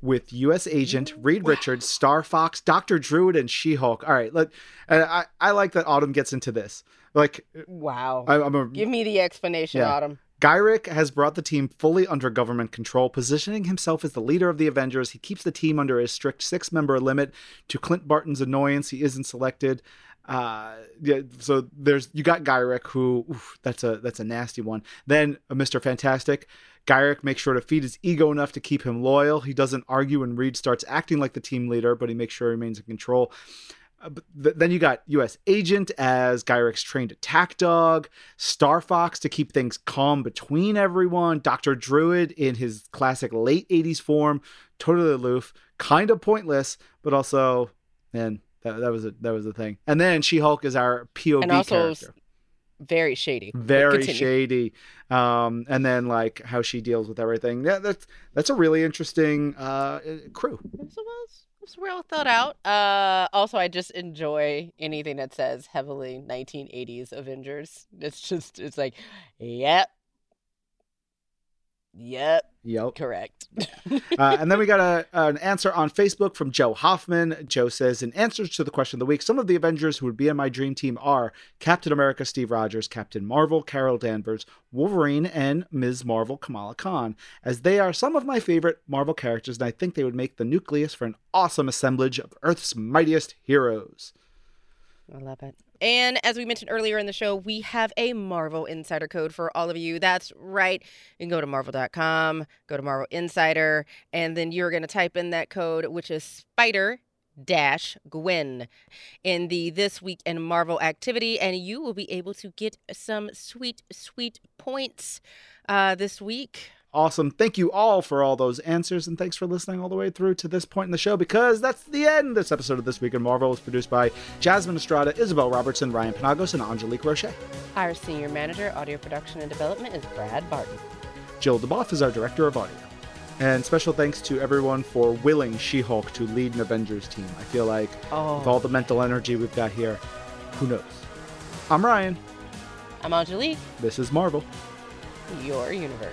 with U.S. Agent Reed Richards, Star Fox, Dr. Druid, and She Hulk. All right, let, I, I like that Autumn gets into this. Like, wow. I, am a, Give me the explanation, yeah. Autumn. Gyrich has brought the team fully under government control, positioning himself as the leader of the Avengers. He keeps the team under a strict six member limit. To Clint Barton's annoyance, he isn't selected. Uh, yeah, so there's you got Gyrich, who oof, that's a that's a nasty one. Then uh, Mr. Fantastic, Gyrich makes sure to feed his ego enough to keep him loyal. He doesn't argue when Reed starts acting like the team leader, but he makes sure he remains in control. Uh, then you got U.S. Agent as Gyrich's trained attack dog, Star Fox to keep things calm between everyone, Doctor Druid in his classic late '80s form, totally aloof, kind of pointless, but also, man, that, that was a that was the thing. And then She Hulk is our POV and also character. Very shady. Very shady. Um, and then like how she deals with everything. Yeah, that's that's a really interesting uh, crew. Yes, it was. It's well thought out. Uh, also, I just enjoy anything that says heavily 1980s Avengers. It's just, it's like, yep. Yep. Yep. Correct. [laughs] uh, and then we got a, an answer on Facebook from Joe Hoffman. Joe says, in answers to the question of the week, some of the Avengers who would be in my dream team are Captain America, Steve Rogers, Captain Marvel, Carol Danvers, Wolverine, and Ms. Marvel, Kamala Khan, as they are some of my favorite Marvel characters, and I think they would make the nucleus for an awesome assemblage of Earth's mightiest heroes. I love it. And as we mentioned earlier in the show, we have a Marvel Insider code for all of you. That's right. You can go to marvel.com, go to Marvel Insider, and then you're going to type in that code, which is Spider dash Gwen in the This Week in Marvel activity, and you will be able to get some sweet, sweet points uh, this week. Awesome. Thank you all for all those answers, and thanks for listening all the way through to this point in the show because that's the end. This episode of This Week in Marvel was produced by Jasmine Estrada, Isabel Robertson, Ryan Penagos, and Angelique Roche. Our senior manager, audio production and development, is Brad Barton. Jill DuBoff is our director of audio. And special thanks to everyone for willing She Hulk to lead an Avengers team. I feel like Oh. with all the mental energy we've got here, who knows? I'm Ryan. I'm Angelique, This is Marvel. your universe.